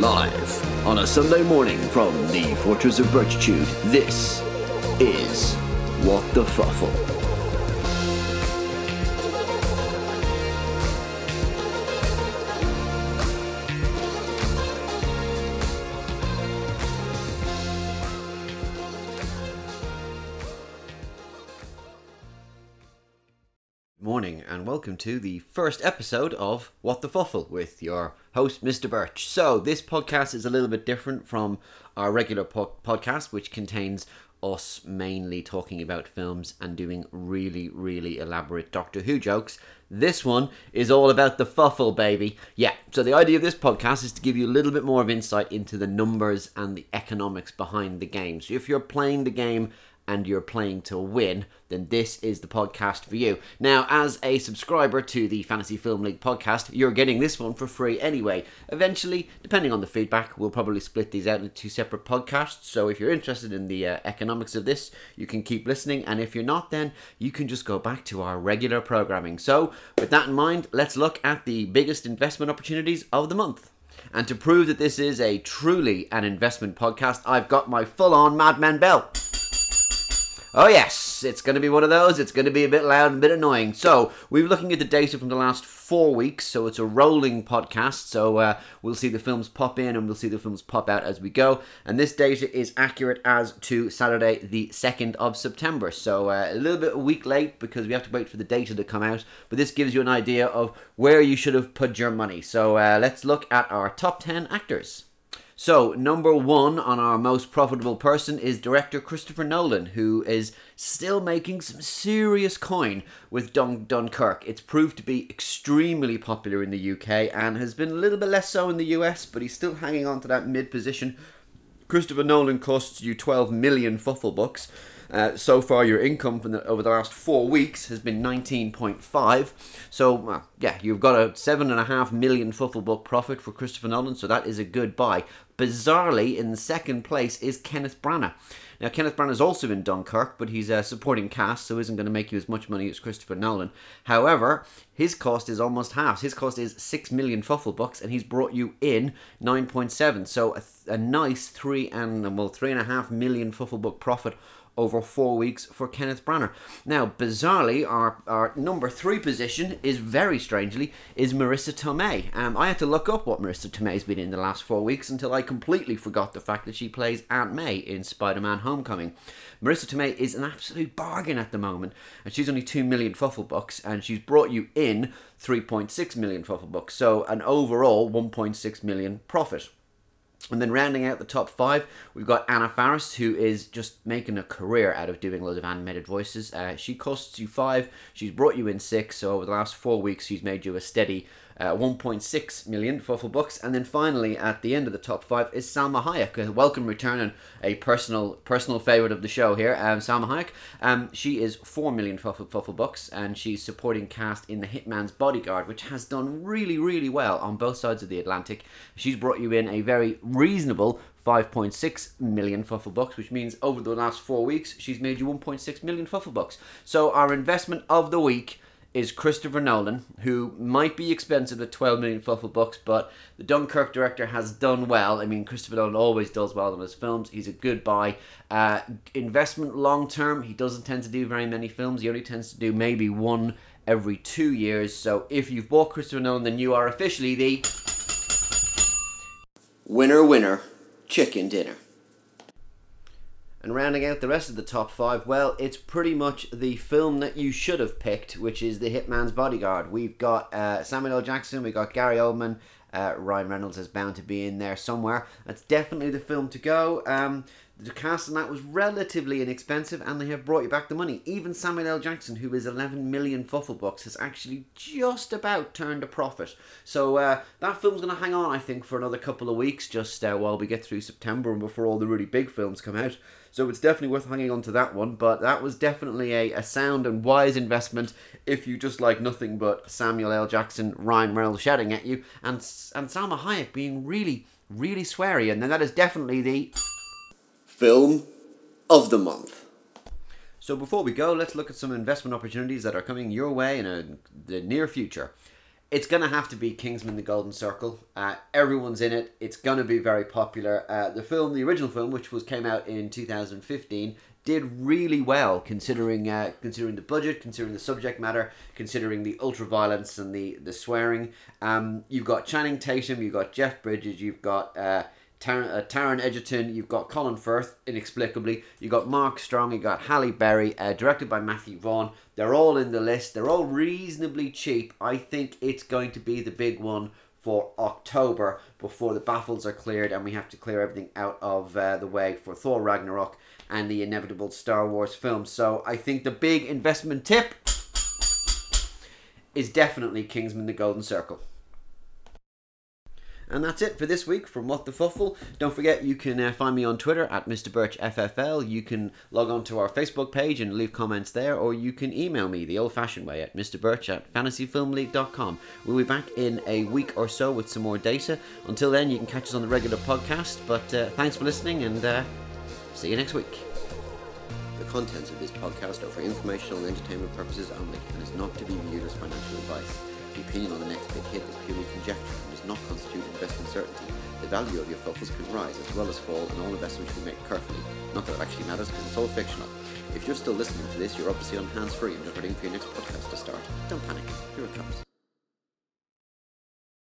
Live on a Sunday morning from the Fortress of Birchtude, this is What the Fuffle. Morning and welcome to the first episode of What the Fuffle with your host, Mr. Birch. So, this podcast is a little bit different from our regular po- podcast, which contains us mainly talking about films and doing really, really elaborate Doctor Who jokes. This one is all about the fuffle, baby. Yeah, so the idea of this podcast is to give you a little bit more of insight into the numbers and the economics behind the game. So, if you're playing the game and you're playing to win, then this is the podcast for you. Now, as a subscriber to the Fantasy Film League podcast, you're getting this one for free anyway. Eventually, depending on the feedback, we'll probably split these out into two separate podcasts. So if you're interested in the uh, economics of this, you can keep listening. And if you're not, then you can just go back to our regular programming. So, with that in mind, let's look at the biggest investment opportunities of the month. And to prove that this is a truly an investment podcast, I've got my full on Madman Bell. Oh yes, it's going to be one of those. It's going to be a bit loud and a bit annoying. So we're looking at the data from the last four weeks. So it's a rolling podcast. So uh, we'll see the films pop in and we'll see the films pop out as we go. And this data is accurate as to Saturday, the second of September. So uh, a little bit a week late because we have to wait for the data to come out. But this gives you an idea of where you should have put your money. So uh, let's look at our top ten actors. So, number one on our most profitable person is director Christopher Nolan, who is still making some serious coin with Dun- Dunkirk. It's proved to be extremely popular in the UK and has been a little bit less so in the US, but he's still hanging on to that mid position. Christopher Nolan costs you 12 million fuffle bucks. Uh, so far, your income from the, over the last four weeks has been 19.5. So, well, yeah, you've got a seven and a half million fuffle buck profit for Christopher Nolan. So that is a good buy. Bizarrely, in second place is Kenneth Branagh. Now, Kenneth Branagh is also in Dunkirk, but he's a supporting cast, so isn't going to make you as much money as Christopher Nolan. However, his cost is almost half. His cost is six million fuffle bucks, and he's brought you in nine point seven. So a, a nice three and well three and a half million fuffle buck profit over four weeks for Kenneth Branagh. Now, bizarrely, our, our number three position is very strangely is Marisa Tomei. Um, I had to look up what Marisa Tomei's been in the last four weeks until I completely forgot the fact that she plays Aunt May in Spider-Man: Homecoming. Marisa Tomei is an absolute bargain at the moment, and she's only two million fuffle bucks, and she's brought you in 3.6 million fuffle bucks, so an overall 1.6 million profit. And then rounding out the top five, we've got Anna Faris, who is just making a career out of doing loads of animated voices. Uh, she costs you five, she's brought you in six, so over the last four weeks, she's made you a steady uh, 1.6 million fuffle bucks. And then finally, at the end of the top five, is Salma Hayek, a welcome return and a personal personal favorite of the show here. Um, Salma Hayek, um, she is 4 million fuffle, fuffle bucks, and she's supporting cast in The Hitman's Bodyguard, which has done really, really well on both sides of the Atlantic. She's brought you in a very reasonable 5.6 million fuffle bucks, which means over the last four weeks, she's made you 1.6 million fuffle bucks. So our investment of the week is Christopher Nolan, who might be expensive at 12 million fuffle bucks, but the Dunkirk director has done well. I mean, Christopher Nolan always does well in his films. He's a good buy. Uh, investment long term, he doesn't tend to do very many films. He only tends to do maybe one every two years. So if you've bought Christopher Nolan, then you are officially the winner, winner, chicken dinner. And rounding out the rest of the top five, well, it's pretty much the film that you should have picked, which is The Hitman's Bodyguard. We've got uh, Samuel L. Jackson, we've got Gary Oldman, uh, Ryan Reynolds is bound to be in there somewhere. That's definitely the film to go. Um, the cast on that was relatively inexpensive, and they have brought you back the money. Even Samuel L. Jackson, who is 11 million fuffle bucks, has actually just about turned a profit. So uh, that film's going to hang on, I think, for another couple of weeks, just uh, while we get through September and before all the really big films come out. So it's definitely worth hanging on to that one. But that was definitely a, a sound and wise investment if you just like nothing but Samuel L. Jackson, Ryan Reynolds shouting at you, and and Salma Hayek being really, really sweary. And then that is definitely the film of the month. So before we go, let's look at some investment opportunities that are coming your way in a, the near future. it's going to have to be Kingsman: The Golden Circle. Uh, everyone's in it. It's going to be very popular. Uh, the film, the original film, which was came out in 2015, did really well considering uh, considering the budget, considering the subject matter, considering the ultra violence and the the swearing. Um, you've got Channing Tatum, you've got Jeff Bridges, you've got. Uh, Taron, uh, Taron Egerton, you've got Colin Firth, inexplicably. You've got Mark Strong, you've got Halle Berry, uh, directed by Matthew Vaughn. They're all in the list. They're all reasonably cheap. I think it's going to be the big one for October before the baffles are cleared and we have to clear everything out of uh, the way for Thor Ragnarok and the inevitable Star Wars film. So I think the big investment tip is definitely Kingsman the Golden Circle. And that's it for this week from What the Fuffle. Don't forget, you can uh, find me on Twitter at Mr. Birch FFL. You can log on to our Facebook page and leave comments there, or you can email me the old fashioned way at Mr. Birch at fantasyfilmleague.com. We'll be back in a week or so with some more data. Until then, you can catch us on the regular podcast. But uh, thanks for listening and uh, see you next week. The contents of this podcast are for informational and entertainment purposes only and is not to be viewed as financial advice. The opinion on the next big hit is purely conjecture does not constitute investment certainty. The value of your focus can rise as well as fall, and all investments should be made carefully. Not that it actually matters because it's all fictional. If you're still listening to this, you're obviously on hands free and just waiting for your next podcast to start. Don't panic. Here it comes.